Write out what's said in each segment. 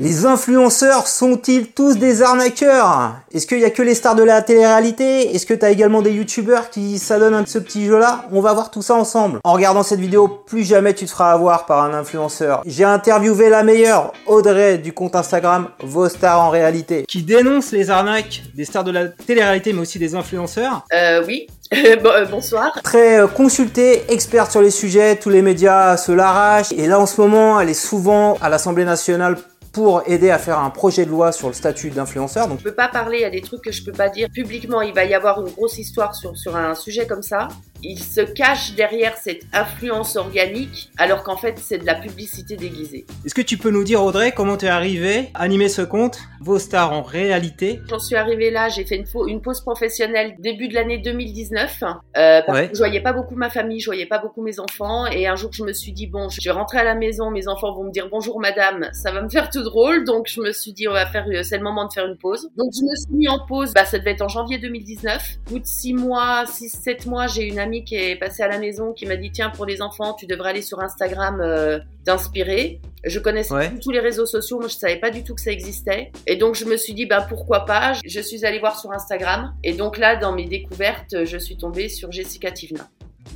Les influenceurs sont-ils tous des arnaqueurs? Est-ce qu'il y a que les stars de la télé-réalité? Est-ce que tu as également des youtubeurs qui s'adonnent à ce petit jeu-là? On va voir tout ça ensemble. En regardant cette vidéo, plus jamais tu te feras avoir par un influenceur. J'ai interviewé la meilleure, Audrey du compte Instagram Vos Stars en réalité, qui dénonce les arnaques des stars de la télé-réalité mais aussi des influenceurs. Euh, oui. Euh, bonsoir. Très euh, consultée, experte sur les sujets, tous les médias se l'arrachent. Et là en ce moment, elle est souvent à l'Assemblée nationale pour aider à faire un projet de loi sur le statut d'influenceur. Donc, je peux pas parler, il y a des trucs que je peux pas dire publiquement. Il va y avoir une grosse histoire sur un sujet comme ça il se cache derrière cette influence organique alors qu'en fait c'est de la publicité déguisée. Est-ce que tu peux nous dire Audrey comment tu es arrivé à animer ce compte Vos stars en réalité? J'en suis arrivée là, j'ai fait une, une, pause professionnelle début de l'année 2019 euh, parce que je voyais pas beaucoup ma famille, je voyais pas beaucoup mes enfants et un jour je me suis dit bon je vais rentrer à la maison, mes enfants vont me dire bonjour madame, ça va me faire tout drôle donc je me suis dit on va faire euh, c'est le moment de faire une pause. Donc je me suis mis en pause, bah ça devait être en janvier 2019. Au bout de six mois, six sept mois j'ai une qui est passée à la maison qui m'a dit tiens pour les enfants tu devrais aller sur Instagram euh, d'inspirer. Je connaissais tous les réseaux sociaux, moi je savais pas du tout que ça existait. Et donc je me suis dit bah pourquoi pas? Je suis allée voir sur Instagram. Et donc là dans mes découvertes je suis tombée sur Jessica Tivna.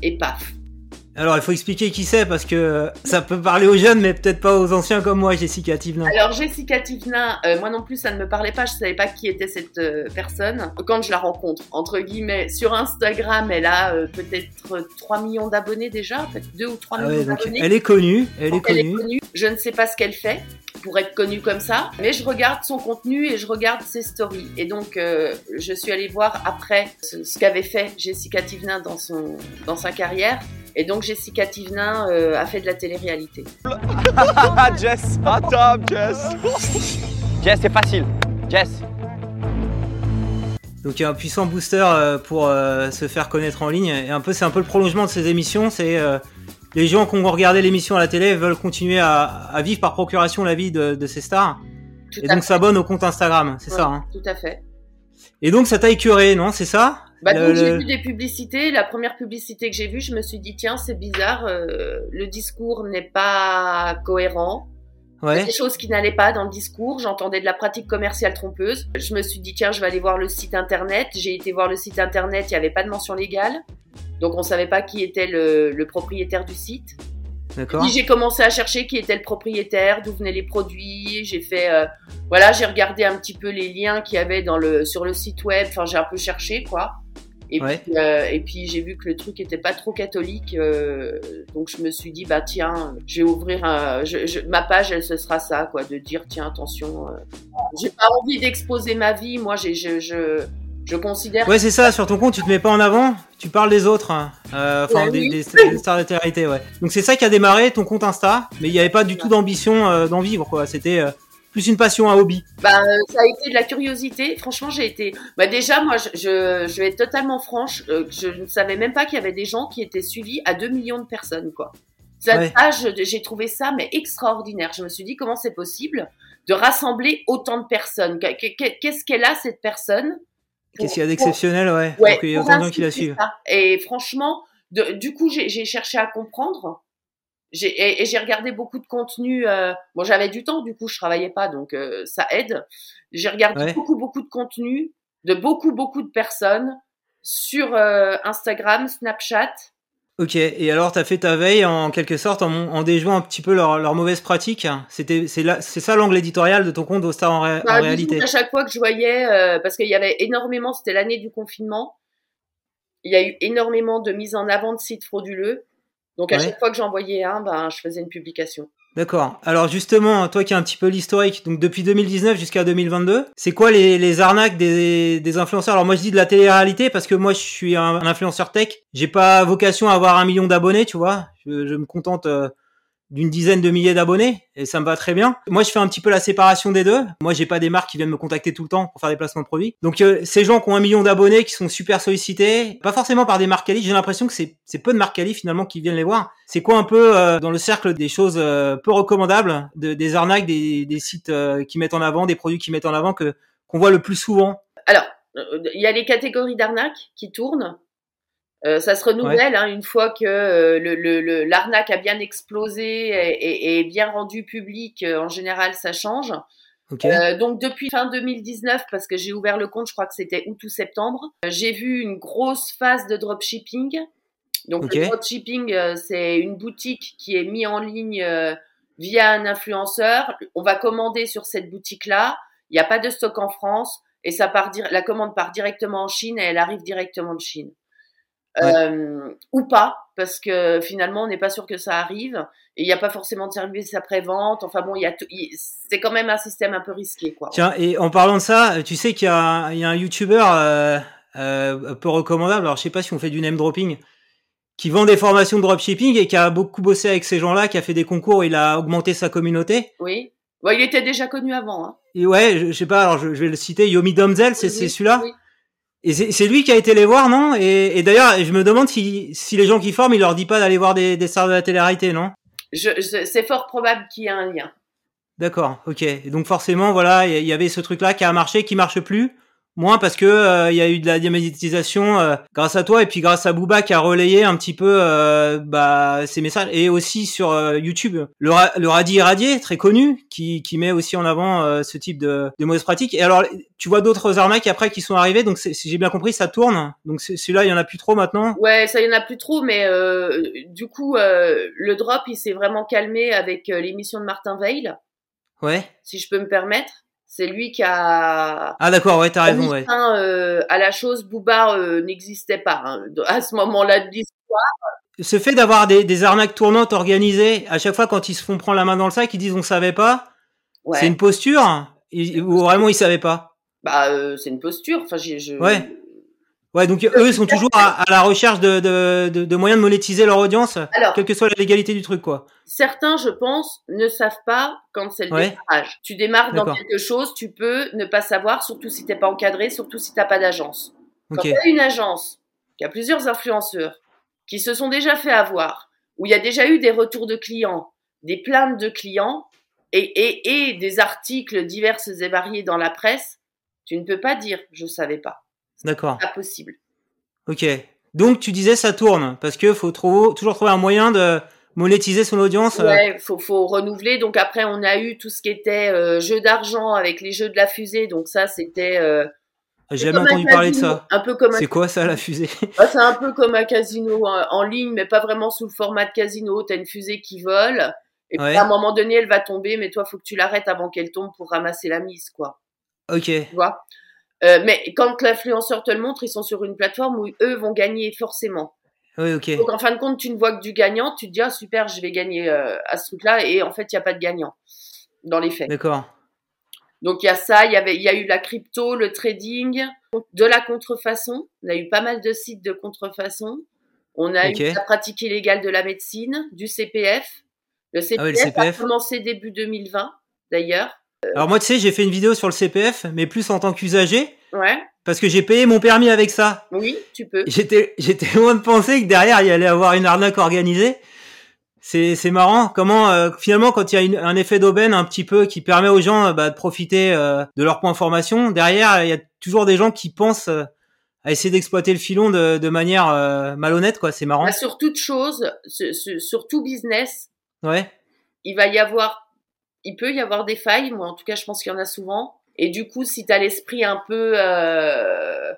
Et paf alors, il faut expliquer qui c'est parce que ça peut parler aux jeunes, mais peut-être pas aux anciens comme moi, Jessica Tivna. Alors, Jessica Tivna, euh, moi non plus, ça ne me parlait pas. Je savais pas qui était cette euh, personne. Quand je la rencontre, entre guillemets, sur Instagram, elle a euh, peut-être 3 millions d'abonnés déjà, peut-être 2 ou 3 ah millions d'abonnés. Elle est connue, elle, est, connue. elle est connue. Je ne sais pas ce qu'elle fait pour être connue comme ça, mais je regarde son contenu et je regarde ses stories. Et donc, je suis allée voir après ce, ce qu'avait fait Jessica Tivna dans, son, dans sa carrière. Et donc Jessica Tivnin euh, a fait de la télé-réalité. Jess, attends Jess. Jess, c'est facile. Jess. Donc il y a un puissant booster euh, pour euh, se faire connaître en ligne. Et un peu, c'est un peu le prolongement de ces émissions. C'est les gens qui ont regardé l'émission à la télé veulent continuer à, vivre par procuration la vie de, ces stars. et donc s'abonnent au compte Instagram, c'est ça. Hein. Tout à fait. Et donc ça t'a écœuré, non C'est ça? Bah, donc j'ai vu des publicités. La première publicité que j'ai vue, je me suis dit tiens, c'est bizarre. Euh, le discours n'est pas cohérent. Ouais. Il y a des choses qui n'allaient pas dans le discours. J'entendais de la pratique commerciale trompeuse. Je me suis dit tiens, je vais aller voir le site internet. J'ai été voir le site internet. Il n'y avait pas de mention légale, donc on savait pas qui était le, le propriétaire du site. D'accord. J'ai commencé à chercher qui était le propriétaire, d'où venaient les produits. J'ai fait, euh, voilà, j'ai regardé un petit peu les liens qu'il y avait dans le sur le site web. Enfin, j'ai un peu cherché quoi. Et puis, euh, et puis j'ai vu que le truc était pas trop catholique, euh, donc je me suis dit bah tiens, je vais ouvrir un, je, ma page, elle, ce sera ça quoi, de dire tiens attention, euh, j'ai pas envie d'exposer ma vie, moi j'ai je, je je considère. Ouais, c'est ça. Sur ton compte, tu te mets pas en avant, tu parles des autres, hein. euh, enfin des, des, stars de télé ouais. Donc c'est ça qui a démarré ton compte Insta, mais il n'y avait pas du tout d'ambition euh, d'en vivre, quoi. C'était plus une passion, un hobby bah, Ça a été de la curiosité. Franchement, j'ai été. Bah, déjà, moi, je, je, vais être totalement franche. Euh, je ne savais même pas qu'il y avait des gens qui étaient suivis à 2 millions de personnes, quoi. Ça, j'ai trouvé ça mais extraordinaire. Je me suis dit comment c'est possible de rassembler autant de personnes? Qu'est-ce qu'elle a cette personne? Qu'est-ce qu'il y a d'exceptionnel, ouais, ouais, pour y a autant de gens qui la suivent. Et franchement, de, du coup, j'ai cherché à comprendre et, j'ai regardé beaucoup de contenu. Euh, bon, j'avais du temps, du coup, je travaillais pas, donc euh, ça aide. J'ai regardé beaucoup, beaucoup de contenu de beaucoup, beaucoup de personnes sur euh, Instagram, Snapchat. Ok, et alors tu as fait ta veille en quelque sorte en, en déjouant un petit peu leurs leur mauvaises pratiques. C'était c'est c'est ça l'angle éditorial de ton compte au Star en, bah, réalité. à chaque fois que je voyais, euh, parce qu'il y avait énormément, c'était l'année du confinement, il y a eu énormément de mise en avant de sites frauduleux. Donc à chaque fois que j'envoyais un, ben, je faisais une publication. D'accord. Alors justement, toi qui as un petit peu l'historique, donc depuis 2019 jusqu'à 2022, c'est quoi les, arnaques des, des, influenceurs? Alors moi je dis de la télé-réalité parce que moi je suis un, influenceur tech. J'ai pas vocation à avoir un million d'abonnés, tu vois. Je, je me contente euh, d'une dizaine de milliers d'abonnés et ça me va très bien. Moi, je fais un petit peu la séparation des deux. Moi, j'ai pas des marques qui viennent me contacter tout le temps pour faire des placements de produits. Donc, euh, ces gens qui ont un million d'abonnés, qui sont super sollicités, pas forcément par des marques quali. J'ai l'impression que c'est peu de marques quali finalement qui viennent les voir. C'est quoi un peu euh, dans le cercle des choses euh, peu recommandables, de, des arnaques, des, des sites qui mettent en avant, des produits qui mettent en avant que qu'on voit le plus souvent? Alors, il y a les catégories d'arnaques qui tournent. Euh, ça se renouvelle hein, une fois que euh, le, l'arnaque a bien explosé et, et, bien rendu public. Euh, en général, ça change. donc depuis fin 2019, parce que j'ai ouvert le compte, je crois que c'était août ou septembre, j'ai vu une grosse phase de dropshipping. Donc le dropshipping, c'est une boutique qui est mise en ligne via un influenceur. On va commander sur cette boutique-là. Il n'y a pas de stock en France et ça part la commande part directement en Chine et elle arrive directement de Chine. Euh, ou pas, parce que finalement, on n'est pas sûr que ça arrive. Et il n'y a pas forcément de service après-vente. Enfin bon, il y a c'est quand même un système un peu risqué. Quoi. Tiens, et en parlant de ça, tu sais qu'il y, a, il y a un YouTuber euh, euh, peu recommandable, alors je sais pas si on fait du name dropping, qui vend des formations de dropshipping et qui a beaucoup bossé avec ces gens-là, qui a fait des concours, il a augmenté sa communauté. Oui. Bon, il était déjà connu avant. Hein. Et ouais, je, sais pas, alors je, vais le citer, Yomi Domzel, c'est celui-là? oui. Et c'est lui qui a été les voir, non? Et, et d'ailleurs, je me demande si, si les gens qui forment, il leur dit pas d'aller voir des, des stars de la télé-réalité, non? C'est fort probable qu'il y ait un lien. D'accord, ok. Et donc forcément, voilà, il y avait ce truc-là qui a marché, qui marche plus. Moins parce que euh, il y a eu de la démonétisation euh, grâce à toi et puis grâce à Booba qui a relayé un petit peu euh, bah, ces messages et aussi sur YouTube. Le, le radis irradié très connu qui, qui met aussi en avant ce type de, de mauvaises pratiques. Et alors tu vois d'autres arnaques après qui sont arrivées donc si j'ai bien compris ça tourne. Donc celui-là il y en a plus trop maintenant. Ouais ça y en a plus trop mais du coup le drop il s'est vraiment calmé avec l'émission de Martin Veil. Ouais. Si je peux me permettre c'est lui qui a. Ah d'accord, ouais, t'as raison, ouais. Euh, à la chose, Booba euh, n'existait pas hein, à ce moment-là de l'histoire. Ce fait d'avoir des, des, arnaques tournantes organisées à chaque fois quand ils se font prendre la main dans le sac, ils disent on savait pas. C'est une posture ou vraiment ils savaient pas. Bah euh, c'est une posture. Enfin, je... Ouais. Ouais, donc eux sont toujours à, la recherche de, de, de, moyens de monétiser leur audience, quelle que soit la légalité du truc, quoi. Certains, je pense, ne savent pas quand c'est le démarrage. Tu démarres dans quelque chose, tu peux ne pas savoir, surtout si t'es pas encadré, surtout si t'as pas d'agence. Quand tu as une agence qui a plusieurs influenceurs qui se sont déjà fait avoir, où il y a déjà eu des retours de clients, des plaintes de clients et, et, et des articles divers et variés dans la presse, tu ne peux pas dire je savais pas. D'accord. Pas possible. Ok. Donc tu disais ça tourne parce que faut toujours trouver un moyen de monétiser son audience. Euh. Ouais, faut, faut renouveler. Donc après on a eu tout ce qui était euh, jeu d'argent avec les jeux de la fusée. Donc ça c'était. Euh, J'ai jamais entendu parler de ça. Un peu comme. C'est quoi ça la fusée? Bah, C'est un peu comme un casino en, ligne, mais pas vraiment sous le format de casino. T'as une fusée qui vole. Et puis à un moment donné, elle va tomber, mais toi, faut que tu l'arrêtes avant qu'elle tombe pour ramasser la mise, quoi. Ok. Tu vois? Euh, mais quand l'influenceur te le montre, ils sont sur une plateforme où eux vont gagner forcément. Oui, ok. Donc en fin de compte, tu ne vois que du gagnant, tu te dis ah super, je vais gagner euh, à ce truc-là, et en fait il n'y a pas de gagnant dans les faits. D'accord. Donc il y a ça, il y avait, il y a eu la crypto, le trading, de la contrefaçon. On a eu pas mal de sites de contrefaçon. On a eu la pratique illégale de la médecine, du CPF. Le CPF, ah le CPF. a commencé début 2020 d'ailleurs. Alors moi, tu sais, j'ai fait une vidéo sur le CPF, mais plus en tant qu'usager. Ouais. Parce que j'ai payé mon permis avec ça. Oui, tu peux. J'étais, j'étais loin de penser que derrière il y allait avoir une arnaque organisée. C'est, c'est marrant. Comment euh, finalement, quand il y a un effet d'aubaine un petit peu qui permet aux gens euh, bah, de profiter euh, de leur point formation, derrière il y a toujours des gens qui pensent à essayer d'exploiter le filon de, de manière malhonnête, quoi. C'est marrant. Bah, sur toute chose, sur, sur tout business. Ouais. Il va y avoir il peut y avoir des failles, moi en tout cas je pense qu'il y en a souvent. Et du coup, si tu as l'esprit un peu euh,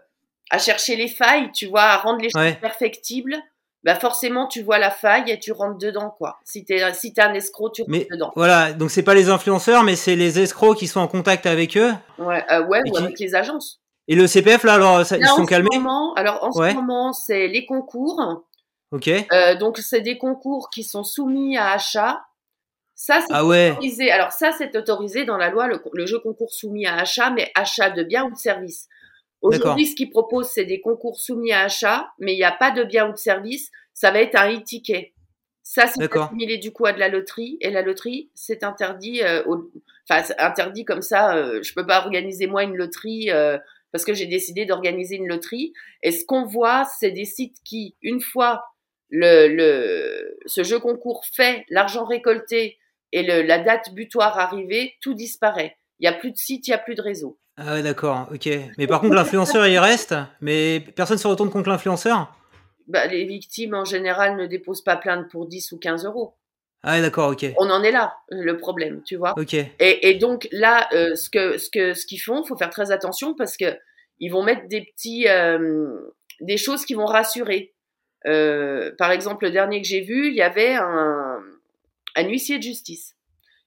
à chercher les failles, tu vois, à rendre les choses perfectibles, bah forcément tu vois la faille et tu rentres dedans quoi. Si t'es si t'es un escroc, tu rentres dedans. Voilà, donc c'est pas les influenceurs, mais c'est les escrocs qui sont en contact avec eux. Ouais, euh, ouais, ou avec les agences. Et le CPF là, alors ils sont calmés. alors en ce moment, c'est les concours. Ok. Euh, donc c'est des concours qui sont soumis à achat ça, c'est ah autorisé. Alors ça, c'est autorisé dans la loi, le, jeu concours soumis à achat, mais achat de biens ou de services. Aujourd'hui, ce qu'ils proposent, c'est des concours soumis à achat, mais il n'y a pas de biens ou de services. Ça va être un e-ticket. Ça, c'est assimilé du coup à de la loterie. Et la loterie, c'est interdit. Euh, enfin, interdit comme ça. Euh, je peux pas organiser moi une loterie euh, parce que j'ai décidé d'organiser une loterie. Et ce qu'on voit, c'est des sites qui, une fois le, le, ce jeu concours fait, l'argent récolté et la date butoir arrivée, tout disparaît. Il n'y a plus de site, il n'y a plus de réseau. Ah ouais, d'accord, ok. Mais par contre, l'influenceur, il reste, mais personne ne se retourne contre l'influenceur? Bah, les victimes en général ne déposent pas plainte pour 10 ou 15 euros. Ah d'accord, ok. On en est là, le problème, tu vois. Ok. Et, et donc là, euh, ce que ce que ce qu'ils font, faut faire très attention parce que ils vont mettre des petits euh, des choses qui vont rassurer. Euh, par exemple, le dernier que j'ai vu, il y avait un, un huissier de justice.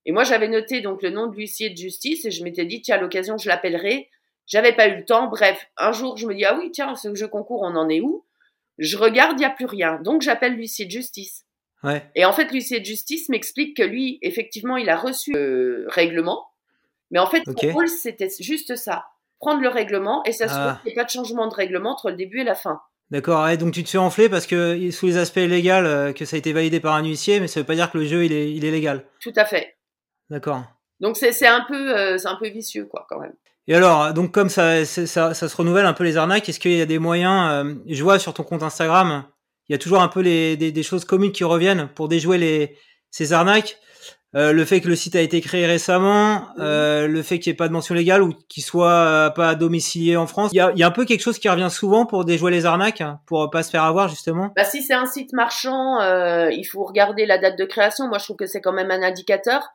Et moi, j'avais noté donc le nom de l'huissier de justice et je m'étais dit tiens, à l'occasion, je l'appellerai. J'avais pas eu le temps. Bref, un jour, je me dis ah oui, tiens, ce jeu concours, on en est où? Je regarde, il y a plus rien. Donc j'appelle l'huissier de justice. Et en fait, l'huissier de justice m'explique que lui, effectivement, il a reçu le règlement. Mais en fait, son rôle, c'était juste ça. Prendre le règlement et s'assurer ah. qu'il n'y ait pas de changement de règlement entre le début et la fin. D'accord, donc tu te fais enfler parce que sous les aspects légaux, euh, que ça a été validé par un huissier, mais ça veut pas dire que le jeu il est, il est légal. Tout à fait. D'accord. Donc c'est un peu euh, c'est un peu vicieux quoi quand même. Et alors, donc comme ça, ça, ça, se renouvelle un peu les arnaques, est-ce qu'il y a des moyens euh, Je vois sur ton compte Instagram, il y a toujours un peu les, des, des, choses communes qui reviennent pour déjouer les, ces arnaques. Euh, le fait que le site a été créé récemment, euh, le fait qu'il n'y ait pas de mention légale ou qu'il soit euh, pas domicilié en France, il y a, y a, un peu quelque chose qui revient souvent pour déjouer les arnaques, hein, pour pas se faire avoir justement. Bah si c'est un site marchand, il faut regarder la date de création. Moi je trouve que c'est quand même un indicateur.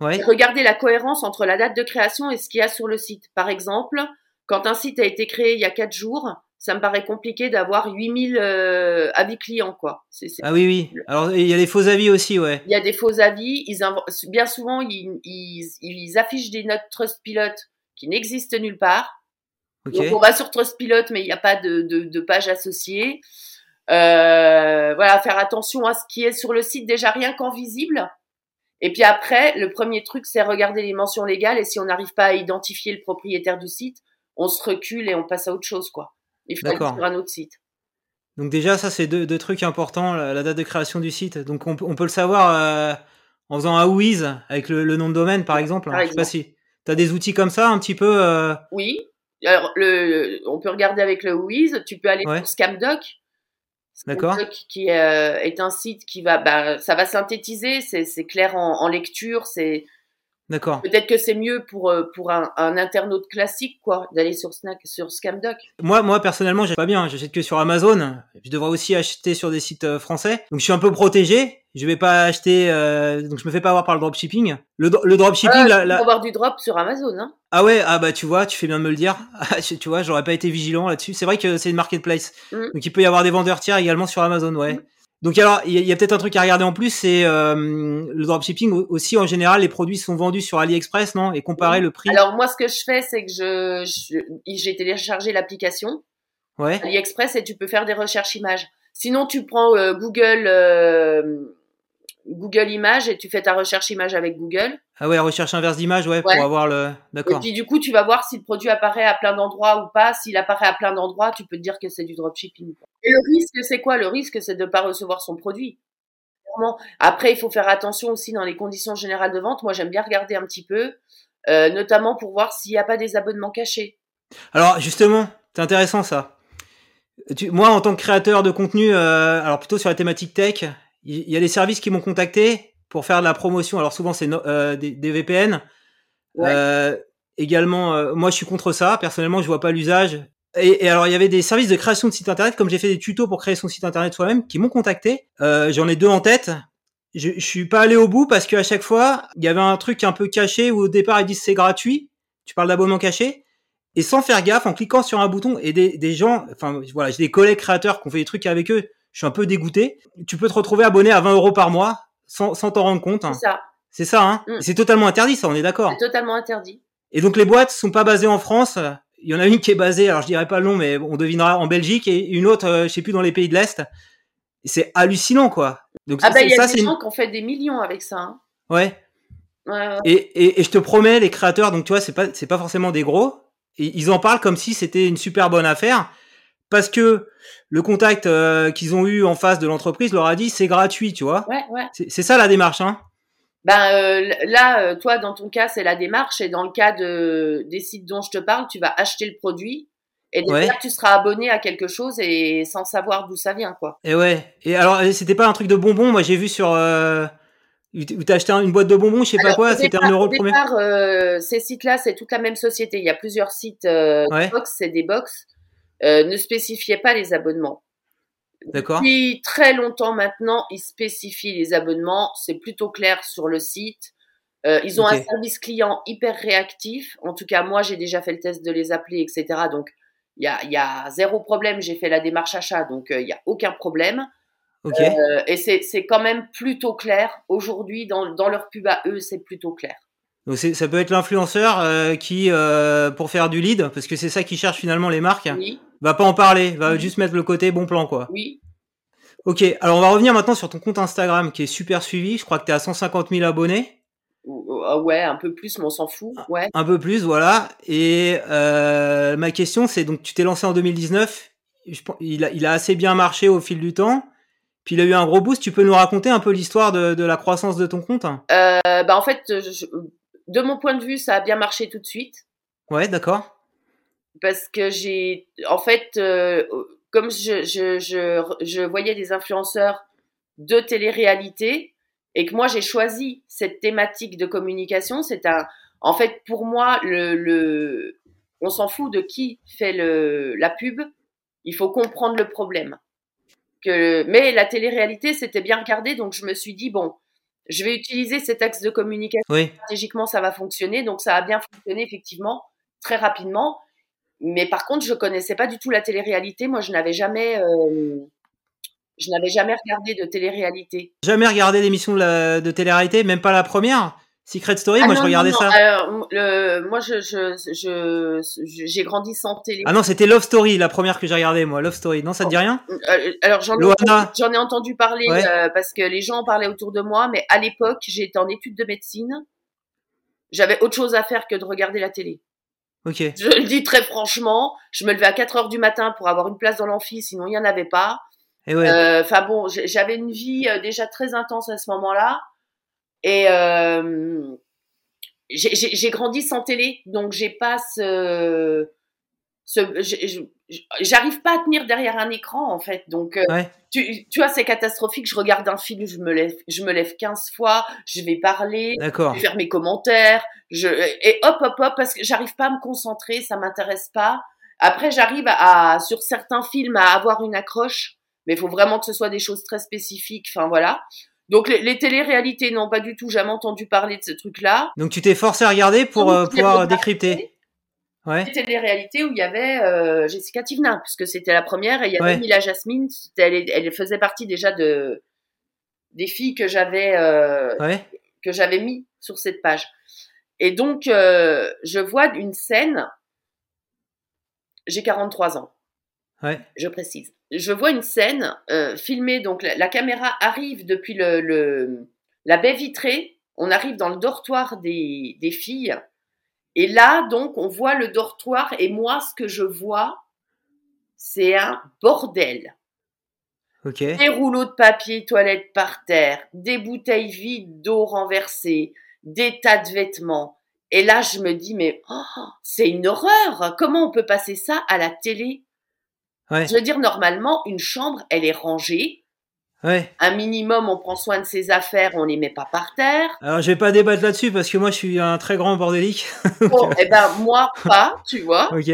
Ouais. Regardez la cohérence entre la date de création et ce qu'il y a sur le site. Par exemple, quand un site a été créé il y a quatre jours, ça me paraît compliqué d'avoir 8000 euh, avis clients, quoi. ah oui, oui. Alors, il y a des faux avis aussi, ouais. Il y a des faux avis. Ils bien souvent, ils, ils, ils, affichent des notes Trustpilot qui n'existent nulle part. Donc, on va sur Trustpilot, mais il n'y a pas de, de, de page associée. Euh, voilà, faire attention à ce qui est sur le site, déjà rien qu'en visible. Et puis après, le premier truc, c'est regarder les mentions légales. Et si on n'arrive pas à identifier le propriétaire du site, on se recule et on passe à autre chose, quoi. Il faut aller sur un autre site. Donc déjà, ça, c'est deux, deux, trucs importants, la, date de création du site. Donc on, on peut le savoir euh, en faisant un WIZ avec le, le, nom de domaine, par exemple. Par Je sais pas si tu as des outils comme ça, un petit peu. Euh... Oui. Alors, le, on peut regarder avec le WIZ. Tu peux aller sur Scamdoc. D'accord. Qui euh, est un site qui va, bah, ça va synthétiser. C'est clair en, en lecture. C'est D'accord. Peut-être que c'est mieux pour euh, pour un, un, internaute classique quoi d'aller sur Snack sur Scamdoc. Moi moi personnellement j'ai pas bien, j'achète que sur Amazon. Je devrais aussi acheter sur des sites euh, français. Donc je suis un peu protégé. Je vais pas acheter euh, donc je me fais pas avoir par le dropshipping. Le, le dropshipping ah, la, avoir du drop sur Amazon hein. Ah ouais, ah bah tu vois, tu fais bien de me le dire. tu vois, j'aurais pas été vigilant là-dessus. C'est vrai que c'est une marketplace. Mm. Donc il peut y avoir des vendeurs tiers également sur Amazon, ouais. Mm. Donc alors, il y a, peut-être un truc à regarder en plus, c'est euh, le dropshipping aussi en général, les produits sont vendus sur AliExpress, non? Et comparer le prix? Alors moi, ce que je fais, c'est que je j'ai téléchargé l'application ouais. AliExpress et tu peux faire des recherches images. Sinon, tu prends euh, Google euh, Google Images et tu fais ta recherche image avec Google. Ah ouais, recherche inverse d'image, ouais, pour avoir le. D'accord. Et puis du coup, tu vas voir si le produit apparaît à plein d'endroits ou pas. S'il apparaît à plein d'endroits, tu peux te dire que c'est du dropshipping. Et le risque, c'est quoi? Le risque, c'est de ne pas recevoir son produit. Après, il faut faire attention aussi dans les conditions générales de vente. Moi, j'aime bien regarder un petit peu, euh, notamment pour voir s'il n'y a pas des abonnements cachés. Alors justement, c'est intéressant ça. Tu, moi, en tant que créateur de contenu, euh, alors plutôt sur la thématique tech, il y a des services qui m'ont contacté pour faire de la promotion. Alors souvent c'est euh, des, des, VPN. Euh, également, euh, moi je suis contre ça. Personnellement, je vois pas l'usage. Et, et, alors il y avait des services de création de site internet, comme j'ai fait des tutos pour créer son site internet soi-même, qui m'ont contacté. Euh, J'en ai deux en tête. Je, je suis pas allé au bout parce qu'à chaque fois il y avait un truc un peu caché où au départ ils disent c'est gratuit. Tu parles d'abonnement caché. Et sans faire gaffe, en cliquant sur un bouton, et des, des gens, enfin voilà, j'ai des collègues créateurs qui ont fait des trucs avec eux, je suis un peu dégoûté. Tu peux te retrouver abonné à 20 euros par mois sans sans t'en rendre compte. Hein. C'est ça. C'est ça, hein. Mm. C'est totalement interdit, ça, on est d'accord. C'est totalement interdit. Et donc les boîtes sont pas basées en France. Il y en a une qui est basée, alors je dirais pas le nom, mais on devinera en Belgique et une autre, euh, je sais plus, dans les pays de l'Est. C'est hallucinant, quoi. Donc, ah bah il y a des gens qui ont fait des millions avec ça. Hein. Ouais. Ouais, Et, et, et, je te promets, les créateurs, donc tu vois, c'est pas, c'est pas forcément des gros. Et ils en parlent comme si c'était une super bonne affaire parce que le contact euh, qu'ils ont eu en face de l'entreprise leur a dit c'est gratuit, tu vois. Ouais, ouais. C'est ça la démarche, hein. Ben euh, là, euh, toi, dans ton cas, c'est la démarche, et dans le cas de des sites dont je te parle, tu vas acheter le produit. Et derrière, tu seras abonné à quelque chose et sans savoir d'où ça vient, quoi. Et ouais. Et alors, c'était pas un truc de bonbons. Moi, j'ai vu sur euh, où t'as acheté une boîte de bonbons, je sais pas quoi. C'était un euro le premier. Euh, ces sites-là, c'est toute la même société. Il y a plusieurs sites. Euh, box, c'est des box. Euh, ne spécifiait pas les abonnements. D'accord. Depuis très longtemps maintenant, ils spécifient les abonnements. C'est plutôt clair sur le site. Euh, ils ont un service client hyper réactif. En tout cas, moi, j'ai déjà fait le test de les appeler, etc. Donc, il y a, y a, zéro problème. J'ai fait la démarche achat, donc il n'y a aucun problème. Okay. Euh, et c'est quand même plutôt clair. Aujourd'hui, dans, dans leur pub à eux, c'est plutôt clair. Donc ça peut être l'influenceur euh, qui, euh, pour faire du lead, parce que c'est ça qui cherche finalement les marques, oui. Va pas en parler, va juste mettre le côté bon plan quoi. Oui. Ok, alors on va revenir maintenant sur ton compte Instagram qui est super suivi. Je crois que tu es à 150 000 abonnés. Ouais, un peu plus, mais on s'en fout. Ouais. Un peu plus, voilà. Et euh, ma question, c'est donc tu t'es lancé en 2019. il, a, il a assez bien marché au fil du temps. Puis il a eu un gros boost. Tu peux nous raconter un peu l'histoire de, de, la croissance de ton compte euh, bah En fait, je, de mon point de vue, ça a bien marché tout de suite. Ouais, d'accord. Parce que j'ai, en fait, euh, comme je, je, je, je, voyais des influenceurs de télé-réalité et que moi j'ai choisi cette thématique de communication, c'est un, en fait, pour moi, le, le on s'en fout de qui fait le, la pub. Il faut comprendre le problème. Que, mais la télé-réalité, c'était bien regardé, donc je me suis dit bon, je vais utiliser cet axe de communication. Oui. Stratégiquement, ça va fonctionner. Donc, ça a bien fonctionné, effectivement, très rapidement. Mais par contre, je connaissais pas du tout la télé-réalité. Moi, je n'avais jamais, euh, je n'avais jamais regardé de télé-réalité. Jamais regardé d'émission de, de télé-réalité, même pas la première Secret Story, ah moi je regardais ça. Alors, le, moi je, je, je, j'ai grandi sans télé. Ah non, c'était Love Story, la première que j'ai regardée moi. Love Story, non, ça te dit rien? Euh, Alors j'en ai, ai entendu parler euh, parce que les gens en parlaient autour de moi, mais à l'époque j'étais en études de médecine. J'avais autre chose à faire que de regarder la télé. Ok. Je le dis très franchement, je me levais à 4 heures du matin pour avoir une place dans l'amphi, sinon il n'y en avait pas. Et ouais. Euh, enfin bon, j'avais une vie déjà très intense à ce moment-là. Et euh, j'ai grandi sans télé, donc j'ai pas ce, ce j'arrive pas à tenir derrière un écran en fait. Donc euh, ouais. tu, tu vois, c'est catastrophique. Je regarde un film, je me lève, je me lève 15 fois, je vais parler, je vais faire mes commentaires, je et hop hop hop parce que j'arrive pas à me concentrer, ça m'intéresse pas. Après, j'arrive à, sur certains films à avoir une accroche, mais il faut vraiment que ce soit des choses très spécifiques. Enfin voilà. Donc les, les télé-réalités, non, pas du tout, jamais entendu parler de ce truc-là. Donc tu t'es forcé à regarder pour euh, pouvoir décrypter. Ouais. C'était les réalités où il y avait euh, Jessica Tivna, puisque c'était la première, et il y avait Mila Jasmine, elle, elle, faisait partie déjà de des filles que j'avais euh, ouais. que j'avais mis sur cette page. Et donc euh, je vois une scène. J'ai 43 ans. Ouais. Je précise je vois une scène euh, filmée, donc la, la, caméra arrive depuis le, le, la baie vitrée, on arrive dans le dortoir des, des filles, et là, donc, on voit le dortoir, et moi, ce que je vois, c'est un bordel. Okay. Des rouleaux de papier toilette par terre, des bouteilles vides d'eau renversées, des tas de vêtements. Et là, je me dis, mais oh, c'est une horreur. Comment on peut passer ça à la télé? Ouais. Je veux dire, normalement, une chambre, elle est rangée. Ouais. Un minimum, on prend soin de ses affaires, on les met pas par terre. Alors, je vais pas débattre là-dessus parce que moi, je suis un très grand bordélique. Bon, eh ben, moi, pas, tu vois. ok.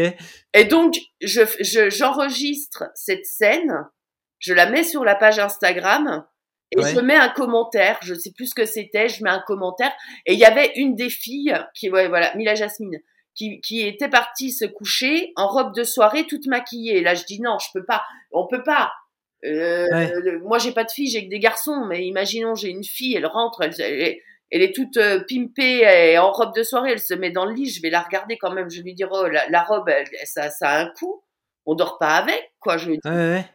Et donc, je, je, j'enregistre cette scène, je la mets sur la page Instagram et Ouais. je mets un commentaire. Je sais plus ce que c'était, je mets un commentaire. Et il y avait une des filles qui, ouais, voilà, Mila Jasmine, qui, qui était partie se coucher en robe de soirée toute maquillée. Là, je dis non, je peux pas, on peut pas. Euh, Ouais. le- Moi, j'ai pas de fille, j'ai que des garçons. Mais imaginons, j'ai une fille, elle rentre, elle, elle est, elle est toute euh, pimpée, est en robe de soirée, elle se met dans le lit. Je vais la regarder quand même. Je lui dire, oh, la, la robe, elle- ça, ça a un coup. On dort pas avec, quoi. Je lui dis. Ouais, ouais.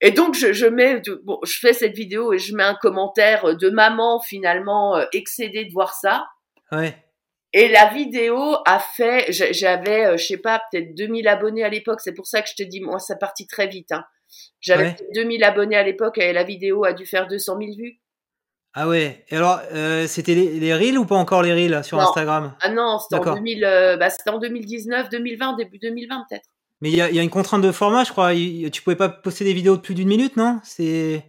Et donc je, je mets, bon, je fais cette vidéo et je mets un commentaire de maman finalement euh, excédée de voir ça. Ouais. Et la vidéo a fait, j'a- j'avais, euh, je sais pas, peut-être 2000 abonnés à l'époque. C'est pour ça que je te dis, moi, ça partit très vite. Hein. J'avais Ouais. peut-être 2000 abonnés à l'époque et la vidéo a dû faire 200 000 vues. Ah ouais. Et alors, euh, c'était les, les reels ou pas encore les reels sur Non. Instagram? Ah non, c'était en, D'accord. 2000, euh, bah, c'était en 2019, 2020, début 2020 peut-être. Mais il y a, y une contrainte de format, je crois. Il- Tu pouvais pas poster des vidéos de plus d'une minute, non? C'est.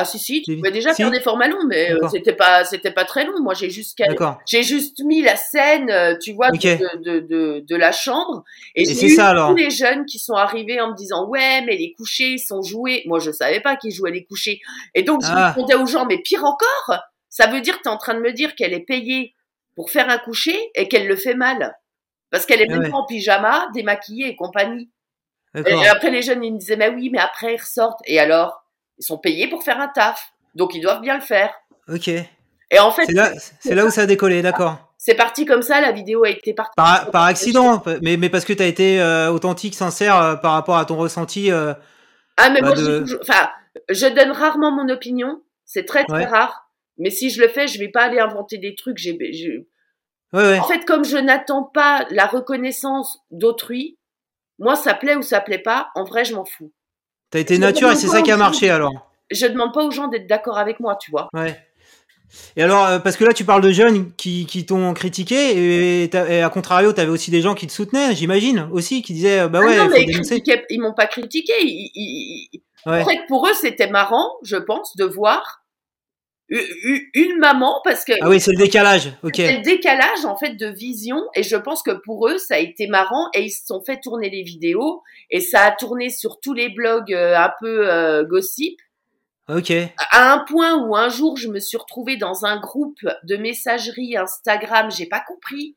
Ah si si, tu pouvais déjà faire des formats longs, mais euh, c'était pas c'était pas très long. Moi j'ai juste j'ai juste mis la scène, euh, tu vois, de, de, de, de, la chambre. Et, j'ai eu tous les jeunes qui sont arrivés en me disant ouais mais les couchers ils sont joués. Moi je savais pas qu'ils jouaient les couchers. Et donc je ah. répondais aux gens mais pire encore, ça veut dire que tu es en train de me dire qu'elle est payée pour faire un coucher et qu'elle le fait mal. Parce qu'elle est ah même en pyjama, démaquillée et compagnie. Et après les jeunes ils me disaient mais oui mais après ils ressortent et alors? Ils sont payés pour faire un taf, donc ils doivent bien le faire. Ok. Et en fait, c'est là, où ça a décollé, d'accord. C'est parti comme ça, la vidéo a été partie. Par, par accident, mais, mais parce que tu as été euh, authentique, sincère euh, par rapport à ton ressenti. Euh, ah, mais moi, je, enfin, je donne rarement mon opinion, c'est très très rare. Mais si je le fais, je vais pas aller inventer des trucs. J'ai, ouais, ouais. En fait, comme je n'attends pas la reconnaissance d'autrui, moi, ça plaît ou ça plaît pas, en vrai, je m'en fous. T'as été nature et c'est ça qui a marché alors. Je demande pas aux gens d'être d'accord avec moi, tu vois. Ouais. Et alors, euh, parce que là, tu parles de jeunes qui, qui t'ont critiqué, et, et, à contrario, tu avais aussi des gens qui te soutenaient, j'imagine, aussi, qui disaient, bah ah ouais, non, mais ils m'ont pas critiqué. Ils, En fait, pour eux, c'était marrant, je pense, de voir une maman parce que ah oui c'est le décalage ok. c'est le décalage en fait de vision et je pense que pour eux ça a été marrant et ils se sont fait tourner les vidéos et ça a tourné sur tous les blogs euh, un peu euh, gossip. Ok. À un point où un jour je me suis retrouvée dans un groupe de messagerie Instagram j'ai pas compris.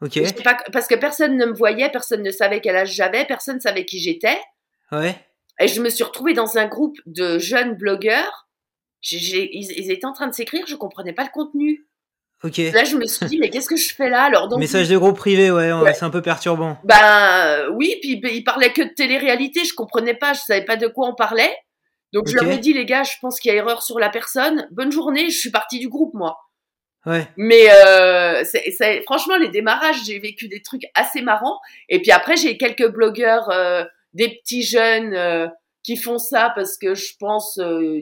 Ok. Pas, parce que personne ne me voyait personne ne savait quel âge j'avais personne ne savait qui j'étais. Ouais. Et je me suis retrouvée dans un groupe de jeunes blogueurs ils, étaient en train de s'écrire, je comprenais pas le contenu. Ok. Là, je me suis dit, mais qu'est-ce que je fais là alors donc, Message de groupe privé, ouais, c'est un peu perturbant. Ben oui, puis il parlait que de télé-réalité, je comprenais pas, je savais pas de quoi on parlait. Donc je leur ai dit, les gars, je pense qu'il y a erreur sur la personne. Bonne journée, je suis partie du groupe, moi. Ouais. Mais euh, c'est, franchement, les démarrages, j'ai vécu des trucs assez marrants. Et puis après, j'ai quelques blogueurs, euh, des petits jeunes euh, qui font ça parce que je pense euh,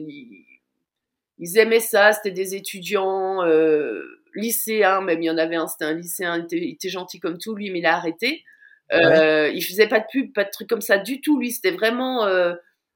ils aimaient ça, c'était des étudiants euh, lycéens, même il y en avait un, c'était un lycéen, il était, gentil comme tout, lui, mais il a arrêté. Euh, Il faisait pas de pub, pas de trucs comme ça du tout, lui, c'était vraiment euh,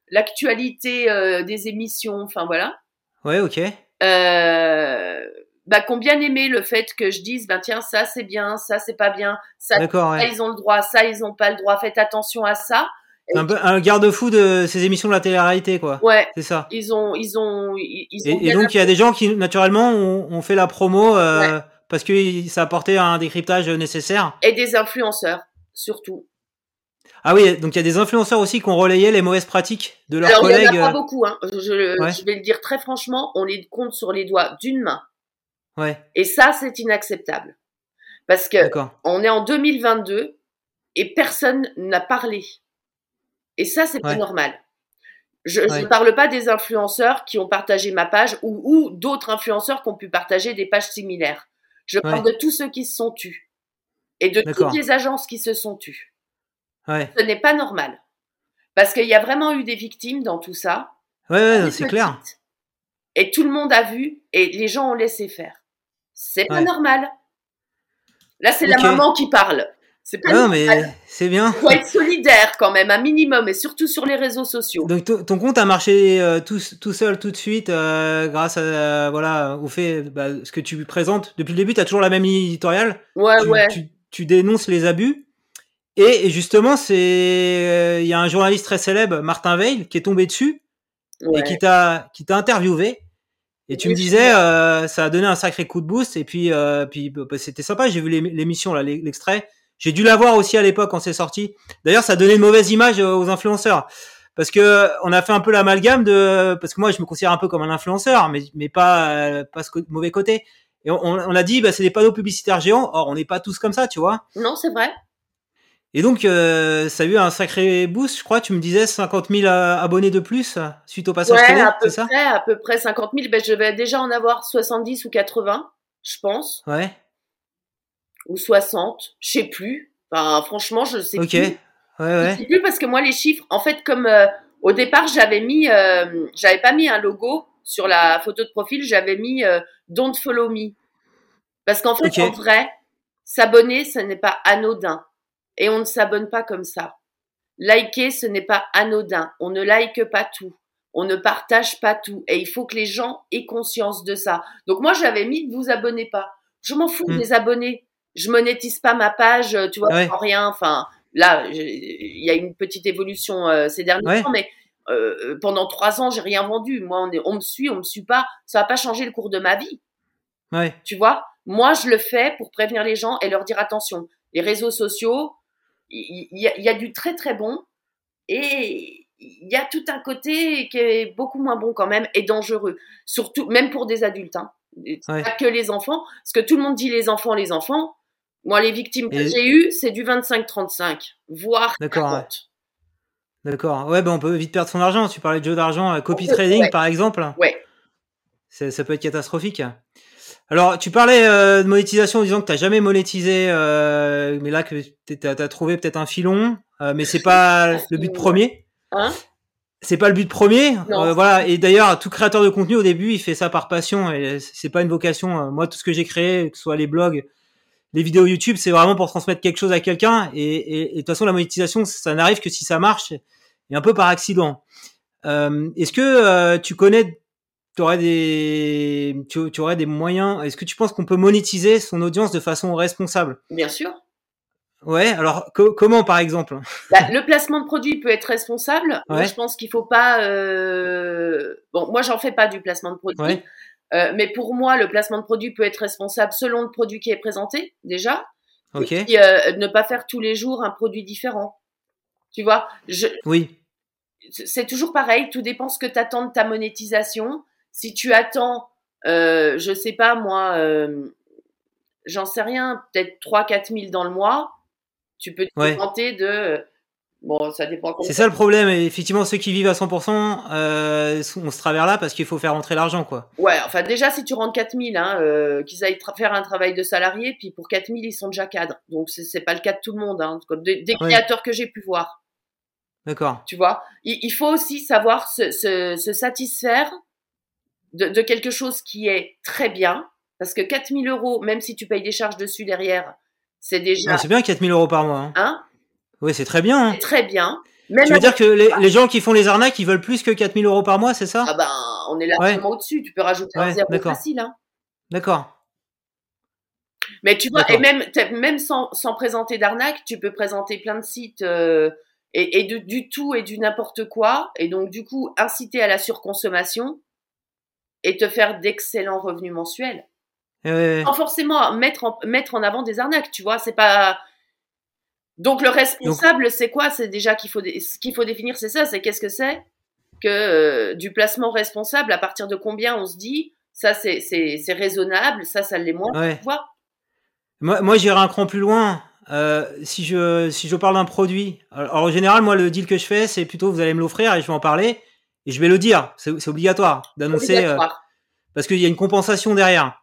l'actualité euh, des émissions, enfin voilà. Ouais, ok. Euh, bah, qu'on bien aimé le fait que je dise, ben tiens, ça c'est bien, ça c'est pas bien, ça, ça ils ont le droit, ça ils ont pas le droit, faites attention à ça. Un, peu, un garde-fou de ces émissions de la télé-réalité, quoi. Ouais. C'est ça. Ils ont, ils ont, ils ont et, donc il y a des gens qui naturellement ont, fait la promo euh, parce que ça apportait un décryptage nécessaire. Et des influenceurs, surtout. Ah oui, donc il y a des influenceurs aussi qui ont relayé les mauvaises pratiques de leurs collègues. Il n'y en a pas beaucoup, hein. Je, je, vais le dire très franchement, on les compte sur les doigts d'une main. Ouais. Et ça, c'est inacceptable. Parce que on est en 2022 et personne n'a parlé et ça, c'est pas normal. Je ne parle pas des influenceurs qui ont partagé ma page ou, ou d'autres influenceurs qui ont pu partager des pages similaires. Je parle de tous ceux qui se sont tus et de toutes les agences qui se sont tues. Ce n'est pas normal. Parce qu'il y a vraiment eu des victimes dans tout ça. Ouais, c'est clair. Et tout le monde a vu et les gens ont laissé faire. C'est pas normal. Là, c'est la maman qui parle. C'est pas non, mais c'est bien. Faut être solidaire quand même, un minimum, et surtout sur les réseaux sociaux. Donc ton compte a marché euh, tout, tout, seul, tout de suite, euh, grâce à voilà au fait bah, ce que tu présentes depuis le début. tu as toujours la même ligne éditoriale. Ouais, tu, ouais. Tu, dénonces les abus. Et, justement, c'est euh, il y a un journaliste très célèbre, Martin Veil, qui est tombé dessus et qui t'a qui t'a interviewé. Et tu me disais, ça a donné un sacré coup de boost. Et puis, puis bah, c'était sympa. J'ai vu l'émission là, l'extrait. J'ai dû la voir aussi à l'époque quand c'est sorti. D'ailleurs, ça donnait une mauvaise image euh, aux influenceurs. Parce que on a fait un peu l'amalgame de parce que moi je me considère un peu comme un influenceur mais mais pas euh, pas ce mauvais côté. Et on, on a dit bah c'est des panneaux publicitaires géants. Or on n'est pas tous comme ça tu vois. Non c'est vrai. Et donc euh, ça a eu un sacré boost je crois. Tu me disais 50 000 abonnés de plus suite au passage ouais, à peu près à peu près 50 000 ben je vais déjà en avoir 70 ou 80 je pense. Ouais ou 60, je sais plus. Enfin, franchement, je sais plus. Ouais, ouais. Je sais plus parce que moi, les chiffres, en fait, comme euh, au départ, j'avais mis, euh, j'avais pas mis un logo sur la photo de profil, j'avais mis euh, Don't Follow Me. Parce qu'en fait, en vrai, s'abonner, ce n'est pas anodin. Et on ne s'abonne pas comme ça. Liker, ce n'est pas anodin. On ne like pas tout. on ne partage pas tout. Et il faut que les gens aient conscience de ça. Donc moi, j'avais mis ne vous abonnez pas. Je m'en fous hmm. des abonnés. Je monétise pas ma page, tu vois, ouais. rien. Enfin, là, il y a une petite évolution euh, ces derniers temps, mais euh, pendant trois ans, j'ai rien vendu. Moi, on, est, on me suit, on me suit pas. Ça va pas changer le cours de ma vie. Ouais. Tu vois? Moi, je le fais pour prévenir les gens et leur dire attention. Les réseaux sociaux, il y, y, a du très très bon et il y a tout un côté qui est beaucoup moins bon quand même et dangereux. Surtout, même pour des adultes. Hein. Pas que les enfants. Parce que tout le monde dit les enfants, les enfants. Moi, les victimes que j'ai eues, c'est du 25-35, voire 40. D'accord. Ouais, ben on peut vite perdre son argent. Tu parlais de jeu d'argent, copy trading par exemple. Ouais. Ça peut être catastrophique. Alors, tu parlais euh, de monétisation en disant que tu n'as jamais monétisé, euh, mais là que tu as, trouvé peut-être un filon, euh, mais c'est pas le but premier. Hein? C'est pas le but premier. voilà. Et d'ailleurs, tout créateur de contenu au début, il fait ça par passion et c'est pas une vocation. Moi, tout ce que j'ai créé, que ce soit les blogs, les vidéos YouTube, c'est vraiment pour transmettre quelque chose à quelqu'un. Et, de toute façon, la monétisation, ça n'arrive que si ça marche et un peu par accident. Est-ce que tu connais tu aurais des, tu, aurais des moyens. Est-ce que tu penses qu'on peut monétiser son audience de façon responsable? Bien sûr. Ouais. Alors comment, par exemple? Bah, Le placement de produit peut être responsable. Moi, je pense qu'il faut pas. Euh... Bon, moi, j'en fais pas du placement de produit. Euh, mais pour moi, le placement de produit peut être responsable selon le produit qui est présenté déjà. Ok. Et euh, ne pas faire tous les jours un produit différent. Tu vois je... Oui. C'est toujours pareil. Tout dépend ce que tu attends de ta monétisation si tu attends, euh, je sais pas moi, euh, j'en sais rien, peut-être 3-4 000 dans le mois, tu peux te tenter de. Bon, ça dépend. C'est ça le problème. effectivement, ceux qui vivent à 100%, euh, on se travers là parce qu'il faut faire rentrer l'argent, quoi. Ouais, enfin, déjà, si tu rentres 4000, hein, euh, qu'ils aillent faire un travail de salarié, puis pour 4000, ils sont déjà cadres. Donc, c'est pas le cas de tout le monde, hein, des, créateurs que j'ai pu voir. D'accord. Tu vois, il, faut aussi savoir se, se, se satisfaire de, quelque chose qui est très bien, parce que 4000 euros, même si tu payes des charges dessus derrière, c'est déjà. c'est bien 4000 euros par mois. Hein, hein? Oui, c'est très bien. Hein. C'est très bien. Même tu veux dire que les, gens qui font les arnaques, ils veulent plus que 4000 euros par mois, c'est ça? Ah ben, on est largement au-dessus. Tu peux rajouter un zéro facile. Hein. D'accord. Mais tu vois, et même, même sans, sans présenter d'arnaque, tu peux présenter plein de sites euh, et, et du tout et du n'importe quoi. Et donc, du coup, inciter à la surconsommation et te faire d'excellents revenus mensuels. Sans forcément mettre en, mettre en avant des arnaques, tu vois, c'est pas. Donc le responsable, c'est quoi? C'est déjà qu'il faut ce qu'il faut définir, c'est ça. C'est qu'est-ce que c'est que euh, du placement responsable? À partir de combien on se dit ça c'est c'est raisonnable, ça ça l'est moins. Tu vois? Moi, moi j'irai un cran plus loin. Euh, si je si je parle d'un produit, alors en général moi le deal que je fais c'est plutôt vous allez me l'offrir et je vais en parler et je vais le dire, c'est obligatoire d'annoncer euh, parce qu'il y a une compensation derrière.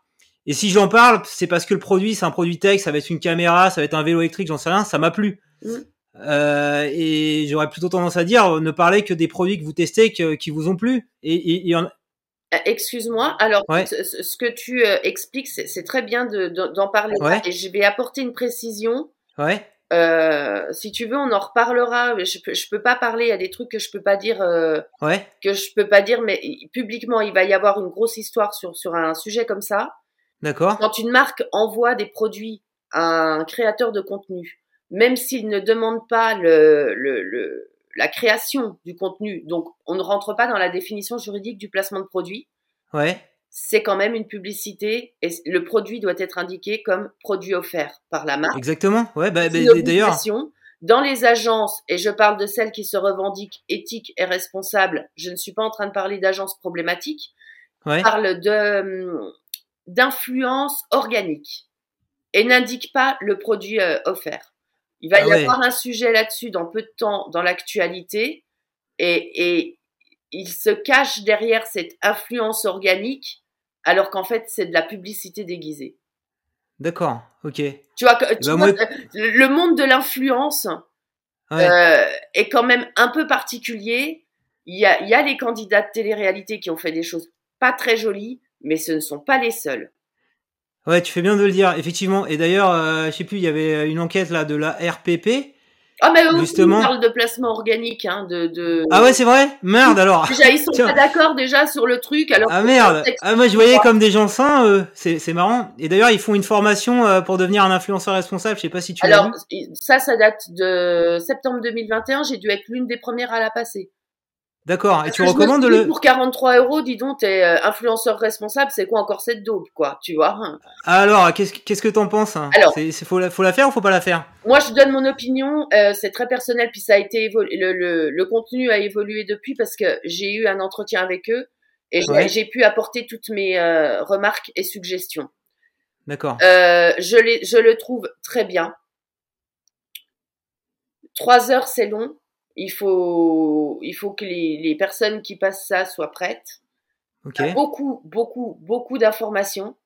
Et si j'en parle, c'est parce que le produit, c'est un produit tech, ça va être une caméra, ça va être un vélo électrique, j'en sais rien, ça m'a plu. Mm. Euh, et j'aurais plutôt tendance à dire ne parler que des produits que vous testez qui vous ont plu. Et, euh, Excuse-moi, alors ce que tu expliques, c'est très bien d'en parler. Et je vais apporter une précision. Ouais. Euh, si tu veux, on en reparlera. Je je peux pas parler. Il y a des trucs que je peux pas dire. Euh, ouais. Que je peux pas dire, mais publiquement, il va y avoir une grosse histoire sur sur un sujet comme ça. D'accord. Quand une marque envoie des produits à un créateur de contenu, même s'il ne demande pas le, le, le la création du contenu, donc on ne rentre pas dans la définition juridique du placement de produit. Ouais c'est quand même une publicité et le produit doit être indiqué comme produit offert par la marque. Exactement. Ouais, bah, bah d'ailleurs. Dans les agences, et je parle de celles qui se revendiquent éthiques et responsables, je ne suis pas en train de parler d'agences problématiques. Ouais. Je parle de hum, d'influence organique et n'indique pas le produit euh, offert. Il va y ah avoir un sujet là-dessus dans peu de temps dans l'actualité et, et il se cache derrière cette influence organique alors qu'en fait c'est de la publicité déguisée. D'accord, ok. Tu vois, tu bah, vois le monde de l'influence euh, est quand même un peu particulier. Il y a, il y a les candidats de télé-réalité qui ont fait des choses pas très jolies, mais ce ne sont pas les seuls. Ouais, tu fais bien de le dire, effectivement. Et d'ailleurs, euh, je sais plus, il y avait une enquête là de la RPP Ah mais justement. on parle de placement organique, hein, de, de... Ah ouais, c'est vrai? Merde alors. Déjà ils sont pas d'accord déjà sur le truc. Alors ah merde. Ah moi je voyais comme des gens sains. Euh, c'est marrant. Et d'ailleurs ils font une formation euh, pour devenir un influenceur responsable. Je sais pas si tu. Alors ça, ça date de septembre 2021. J'ai dû être l'une des premières à la passer. D'accord. Et tu recommandes le pour 43 euros, dis donc, t'es euh, influenceur responsable, c'est quoi encore cette daube, quoi, tu vois? Alors, qu'est-ce qu'est-ce que t'en penses? Alors, c'est faut la, faut la faire ou faut pas la faire? Moi, je donne mon opinion. Euh, c'est très personnel, puis ça a été le, le, le contenu a évolué depuis parce que j'ai eu un entretien avec eux et j'ai pu apporter toutes mes euh, remarques et suggestions. D'accord. Euh, je, je le trouve très bien. Trois heures, c'est long il faut, il faut que les, les personnes qui passent ça soient prêtes. Beaucoup, beaucoup, beaucoup d'informations.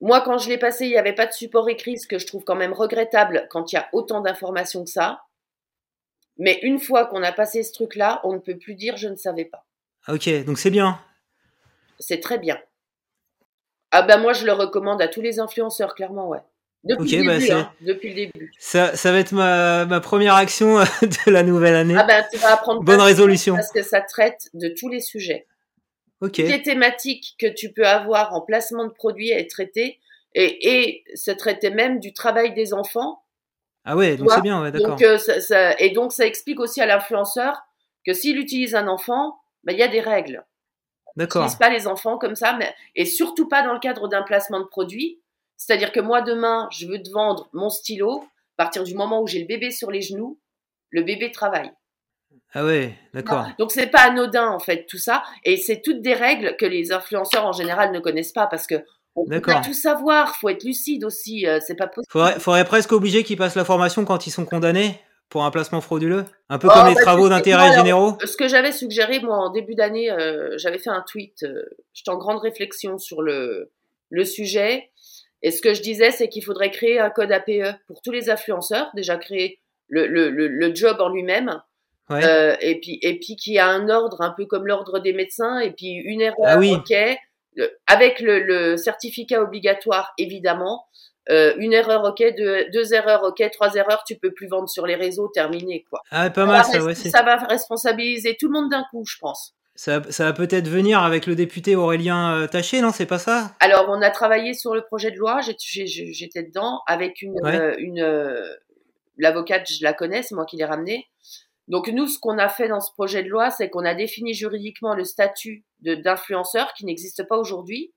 Moi, quand je l'ai passé, il n'y avait pas de support écrit, ce que je trouve quand même regrettable quand il y a autant d'informations que ça. Mais une fois qu'on a passé ce truc-là, on ne peut plus dire je ne savais pas. Ok, donc c'est bien. C'est très bien. Ah ben moi, je le recommande à tous les influenceurs, clairement, ouais. Depuis, le bah, début, hein, depuis le début. Ça, ça va être ma, ma première action de la nouvelle année. Ah ben, tu vas apprendre Bonne résolution. Parce que ça traite de tous les sujets. Ok. Toutes les thématiques que tu peux avoir en placement de produits est traitée et, et se traiter même du travail des enfants. Ah ouais, donc c'est bien, ouais, d'accord. Donc, euh, ça, ça, et donc ça explique aussi à l'influenceur que s'il utilise un enfant, ben, il y a des règles. D'accord. N'utilise pas les enfants comme ça, mais, et surtout pas dans le cadre d'un placement de produit c'est-à-dire que moi, demain, je veux te vendre mon stylo. À partir du moment où j'ai le bébé sur les genoux, le bébé travaille. Ah ouais, d'accord. Donc c'est pas anodin en fait tout ça, et c'est toutes des règles que les influenceurs en général ne connaissent pas parce que on peut pas tout savoir. Faut être lucide aussi. Euh, c'est pas possible. Faudrait, faudrait presque obliger qu'ils passent la formation quand ils sont condamnés pour un placement frauduleux, un peu oh, comme les bah, travaux d'intérêt généraux. Ce que j'avais suggéré moi en début d'année, euh, j'avais fait un tweet. Euh, j'étais en grande réflexion sur le le sujet. Et ce que je disais, c'est qu'il faudrait créer un code APE pour tous les influenceurs, déjà créer le, le, le, job en lui-même, euh, et puis et puis qui a un ordre un peu comme l'ordre des médecins, et puis une erreur, ah ok, avec le, le, certificat obligatoire évidemment. Euh, une erreur, ok, deux, deux, erreurs, ok, trois erreurs, tu peux plus vendre sur les réseaux, terminé, quoi. Ah, pas mal, ça, ouais, ça va responsabiliser tout le monde d'un coup, je pense. Ça, ça va peut-être venir avec le député Aurélien euh, Taché, non C'est pas ça? Alors, on a travaillé sur le projet de loi. J'étais dedans avec une, euh, une euh, l'avocate, je la connais, c'est moi qui l'ai ramenée. Donc nous, ce qu'on a fait dans ce projet de loi, c'est qu'on a défini juridiquement le statut d'influenceur qui n'existe pas aujourd'hui.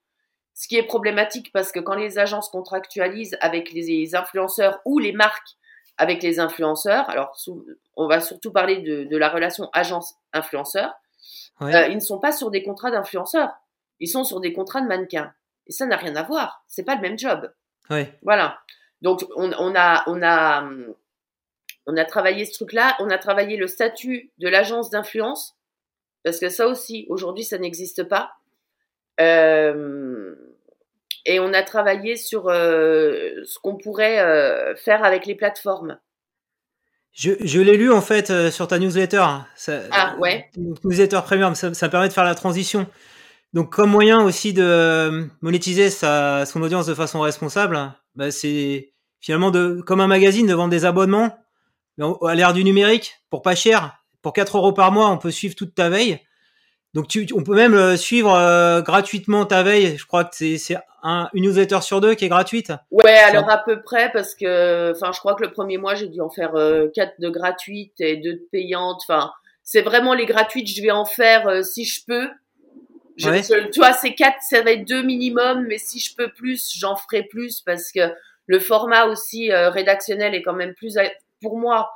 Ce qui est problématique parce que quand les agences contractualisent avec les, influenceurs ou les marques avec les influenceurs, alors on va surtout parler de, de la relation agence-influenceur, euh, ils ne sont pas sur des contrats d'influenceurs. Ils sont sur des contrats de mannequins. Et ça n'a rien à voir. C'est pas le même job. Ouais. Voilà. Donc, on, on, a, on, a, on a travaillé ce truc-là. On a travaillé le statut de l'agence d'influence. Parce que ça aussi, aujourd'hui, ça n'existe pas. Euh, et on a travaillé sur euh, ce qu'on pourrait faire avec les plateformes. Je, je l'ai lu en fait euh, sur ta newsletter. Ça, ah ouais. Newsletter premium, ça, ça permet de faire la transition. Donc comme moyen aussi de monétiser sa, son audience de façon responsable, bah, c'est finalement de comme un magazine de vendre des abonnements à l'ère du numérique pour pas cher. Pour 4 euros par mois, on peut suivre toute ta veille. Donc tu, on peut même euh, suivre euh, gratuitement ta veille. Je crois que c'est un, une newsletter sur deux qui est gratuite. Ouais, alors à peu près parce que, enfin, je crois que le premier mois j'ai dû en faire euh, quatre de gratuites et deux de payantes. Enfin, c'est vraiment les gratuites. Je vais en faire si je peux. Je, tu vois, ces quatre, ça va être deux minimum, mais si je peux plus, j'en ferai plus parce que le format aussi rédactionnel est quand même plus, pour moi,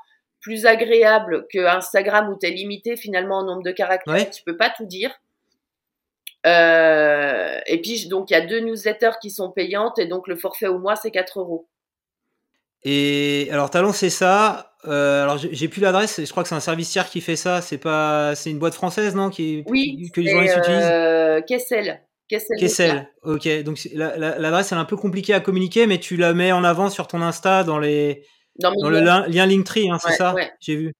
plus agréable que Instagram où tu es limité finalement au nombre de caractères, tu peux pas tout dire. Euh, et puis donc il y a deux newsletters qui sont payantes et donc le forfait au mois c'est 4 euros. Et alors as lancé ça. Euh, alors j'ai plus l'adresse. Je crois que c'est un service tiers qui fait ça. C'est pas, c'est une boîte française non qui oui, que les journalistes euh, Kessel. Kessel. Kessel. Ok. Donc l'adresse elle est un peu compliquée à communiquer, mais tu la mets en avant sur ton Insta dans les dans, le lien Linktree, hein, c'est ça J'ai vu.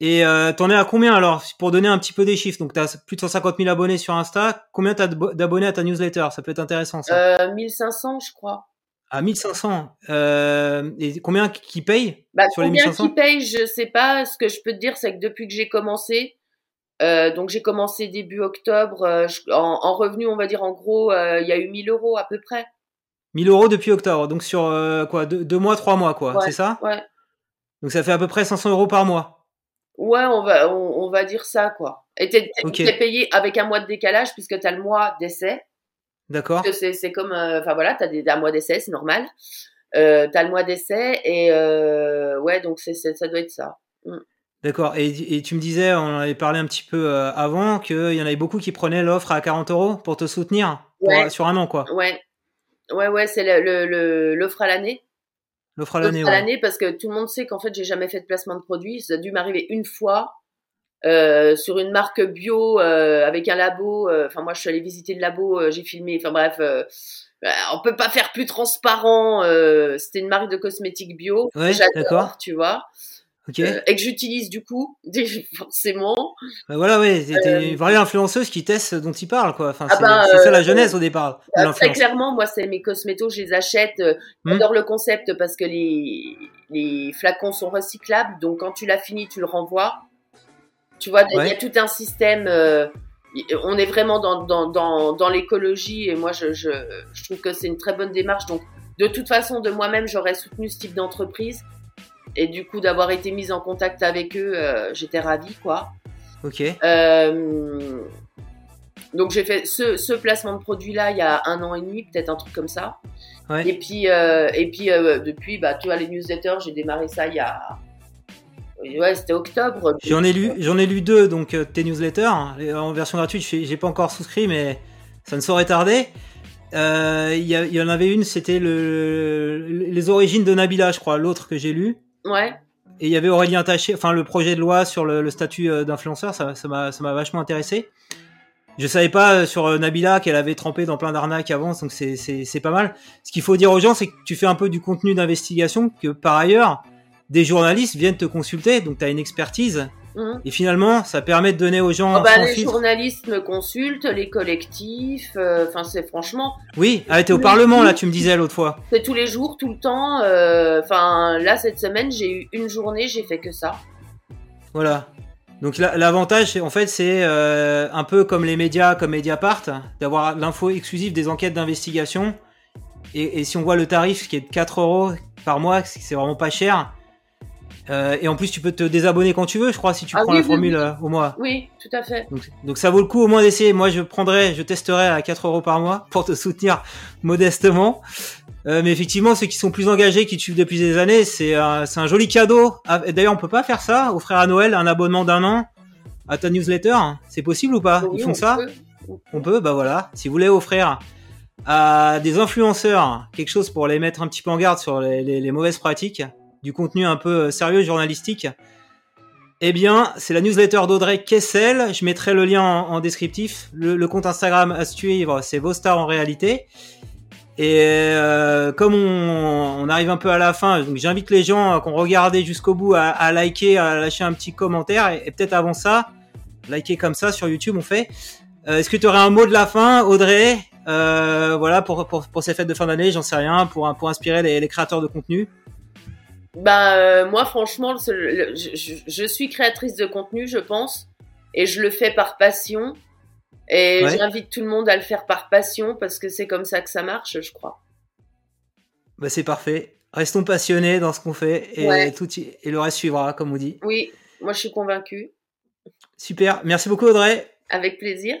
Et euh, t'en es à combien alors Pour donner un petit peu des chiffres, donc t'as plus de 150 000 abonnés sur Insta. Combien t'as d'abonnés à ta newsletter? Ça peut être intéressant ça. Euh, 1500, je crois. À 1500. Euh, et combien qui paye bah, sur Combien qui paye, je sais pas. Ce que je peux te dire, c'est que depuis que j'ai commencé, euh, donc j'ai commencé début octobre, euh, en, revenu, on va dire en gros, il y a eu 1000 euros à peu près. 1000 euros depuis octobre, donc sur quoi deux, mois, trois mois, quoi, c'est ça? Ouais. Donc ça fait à peu près 500 euros par mois. Ouais, on va, on, va dire ça, quoi. Et t'es payé avec un mois de décalage puisque tu as le mois d'essai. D'accord. C'est comme, euh, enfin voilà, tu as un mois d'essai, c'est normal. Euh, tu as le mois d'essai et euh, ouais, donc c'est ça doit être ça. Mm. D'accord. Et, tu me disais, on avait parlé un petit peu euh, avant, qu'il y en avait beaucoup qui prenaient l'offre à 40 euros pour te soutenir sur un an, quoi. Ouais. Ouais, ouais, c'est l'offre le, le, à l'année. L'offre à l'année, à l'année, parce que tout le monde sait qu'en fait, j'ai jamais fait de placement de produit. Ça a dû m'arriver une fois. Euh, sur une marque bio euh, avec un labo. Euh, enfin, moi, je suis allée visiter le labo, j'ai filmé. Enfin bref, on peut pas faire plus transparent. C'était une marque de cosmétiques bio. Ouais, J'adore, tu vois. Okay. et que j'utilise du coup, forcément. Bah voilà, ouais, c'était une vraie influenceuse qui teste dont il parle, quoi. Enfin, ah c'est bah, ça la jeunesse au départ. très clairement, moi, c'est mes cosmétos, je les achète. Hmm. J'adore le concept parce que les, les flacons sont recyclables, donc quand tu l'as fini, tu le renvoies. Tu vois, il y a tout un système. Euh, on est vraiment dans, dans, dans, dans l'écologie et moi, je, je, je trouve que c'est une très bonne démarche. Donc, de toute façon, de moi-même, j'aurais soutenu ce type d'entreprise. Et du coup, d'avoir été mise en contact avec eux, euh, j'étais ravie, quoi. Ok. Euh, donc, j'ai fait ce, ce placement de produit-là il y a un an et demi, peut-être un truc comme ça. Ouais. Et puis, euh, et puis depuis, bah, tu vois, les newsletters, j'ai démarré ça il y a Ouais, c'était octobre. J'en ai lu, j'en ai lu deux, donc tes newsletters hein, en version gratuite. J'ai pas encore souscrit, mais ça ne saurait tarder. Euh, il y, en avait une, c'était le, les origines de Nabila, je crois, l'autre que j'ai lu. Ouais. Et il y avait Aurélien Taché, enfin le projet de loi sur le, statut euh, d'influenceur, ça, m'a, vachement intéressé. Je savais pas sur Nabila qu'elle avait trempé dans plein d'arnaques avant, donc c'est pas mal. Ce qu'il faut dire aux gens, c'est que tu fais un peu du contenu d'investigation, que par ailleurs, des journalistes viennent te consulter, donc tu as une expertise. Mhm. Et finalement, ça permet de donner aux gens. Oh bah, les journalistes me consultent, les collectifs. Euh, enfin, c'est franchement. Oui, elle était au Parlement là, tu me disais l'autre fois. C'est tous les jours, tout le temps. Euh, enfin, là cette semaine, j'ai eu une journée, j'ai fait que ça. Voilà. Donc l'avantage, en fait, c'est euh, un peu comme les médias, comme Mediapart, d'avoir l'info exclusive des enquêtes d'investigation. Et, et, si on voit le tarif qui est de 4 euros par mois, c'est vraiment pas cher. Euh, et en plus, tu peux te désabonner quand tu veux, je crois, si tu ah prends la formule euh, au mois. Oui, tout à fait. Donc, ça vaut le coup au moins d'essayer. Moi, je prendrais, je testerai à 4 euros par mois pour te soutenir modestement. Euh, mais effectivement, ceux qui sont plus engagés, qui te suivent depuis des années, c'est un, un joli cadeau. Ah, d'ailleurs, on peut pas faire ça, offrir à Noël un abonnement d'un an à ta newsletter. C'est possible ou pas? Ils font ça? On peut, bah voilà. Si vous voulez offrir à des influenceurs quelque chose pour les mettre un petit peu en garde sur les, les, les mauvaises pratiques, du contenu un peu euh, sérieux journalistique, eh bien, c'est la newsletter d'Audrey Kessel. Je mettrai le lien en, descriptif. Le, compte Instagram à suivre, c'est vos stars en réalité. Et euh, comme on, arrive un peu à la fin, j'invite les gens qui ont regardé jusqu'au bout à, liker, à lâcher un petit commentaire. Et, peut-être avant ça, liker comme ça sur YouTube, on fait. Euh, est-ce que tu aurais un mot de la fin, Audrey? Voilà, pour, pour, ces fêtes de fin d'année, j'en sais rien, pour, pour inspirer les créateurs de contenu bah euh, moi franchement, je, suis créatrice de contenu, je pense, et je le fais par passion. Et j'invite tout le monde à le faire par passion parce que c'est comme ça que ça marche, je crois. Bah c'est parfait. Restons passionnés dans ce qu'on fait et tout et le reste suivra, comme on dit. Oui, moi je suis convaincue. Super, merci beaucoup Audrey. Avec plaisir.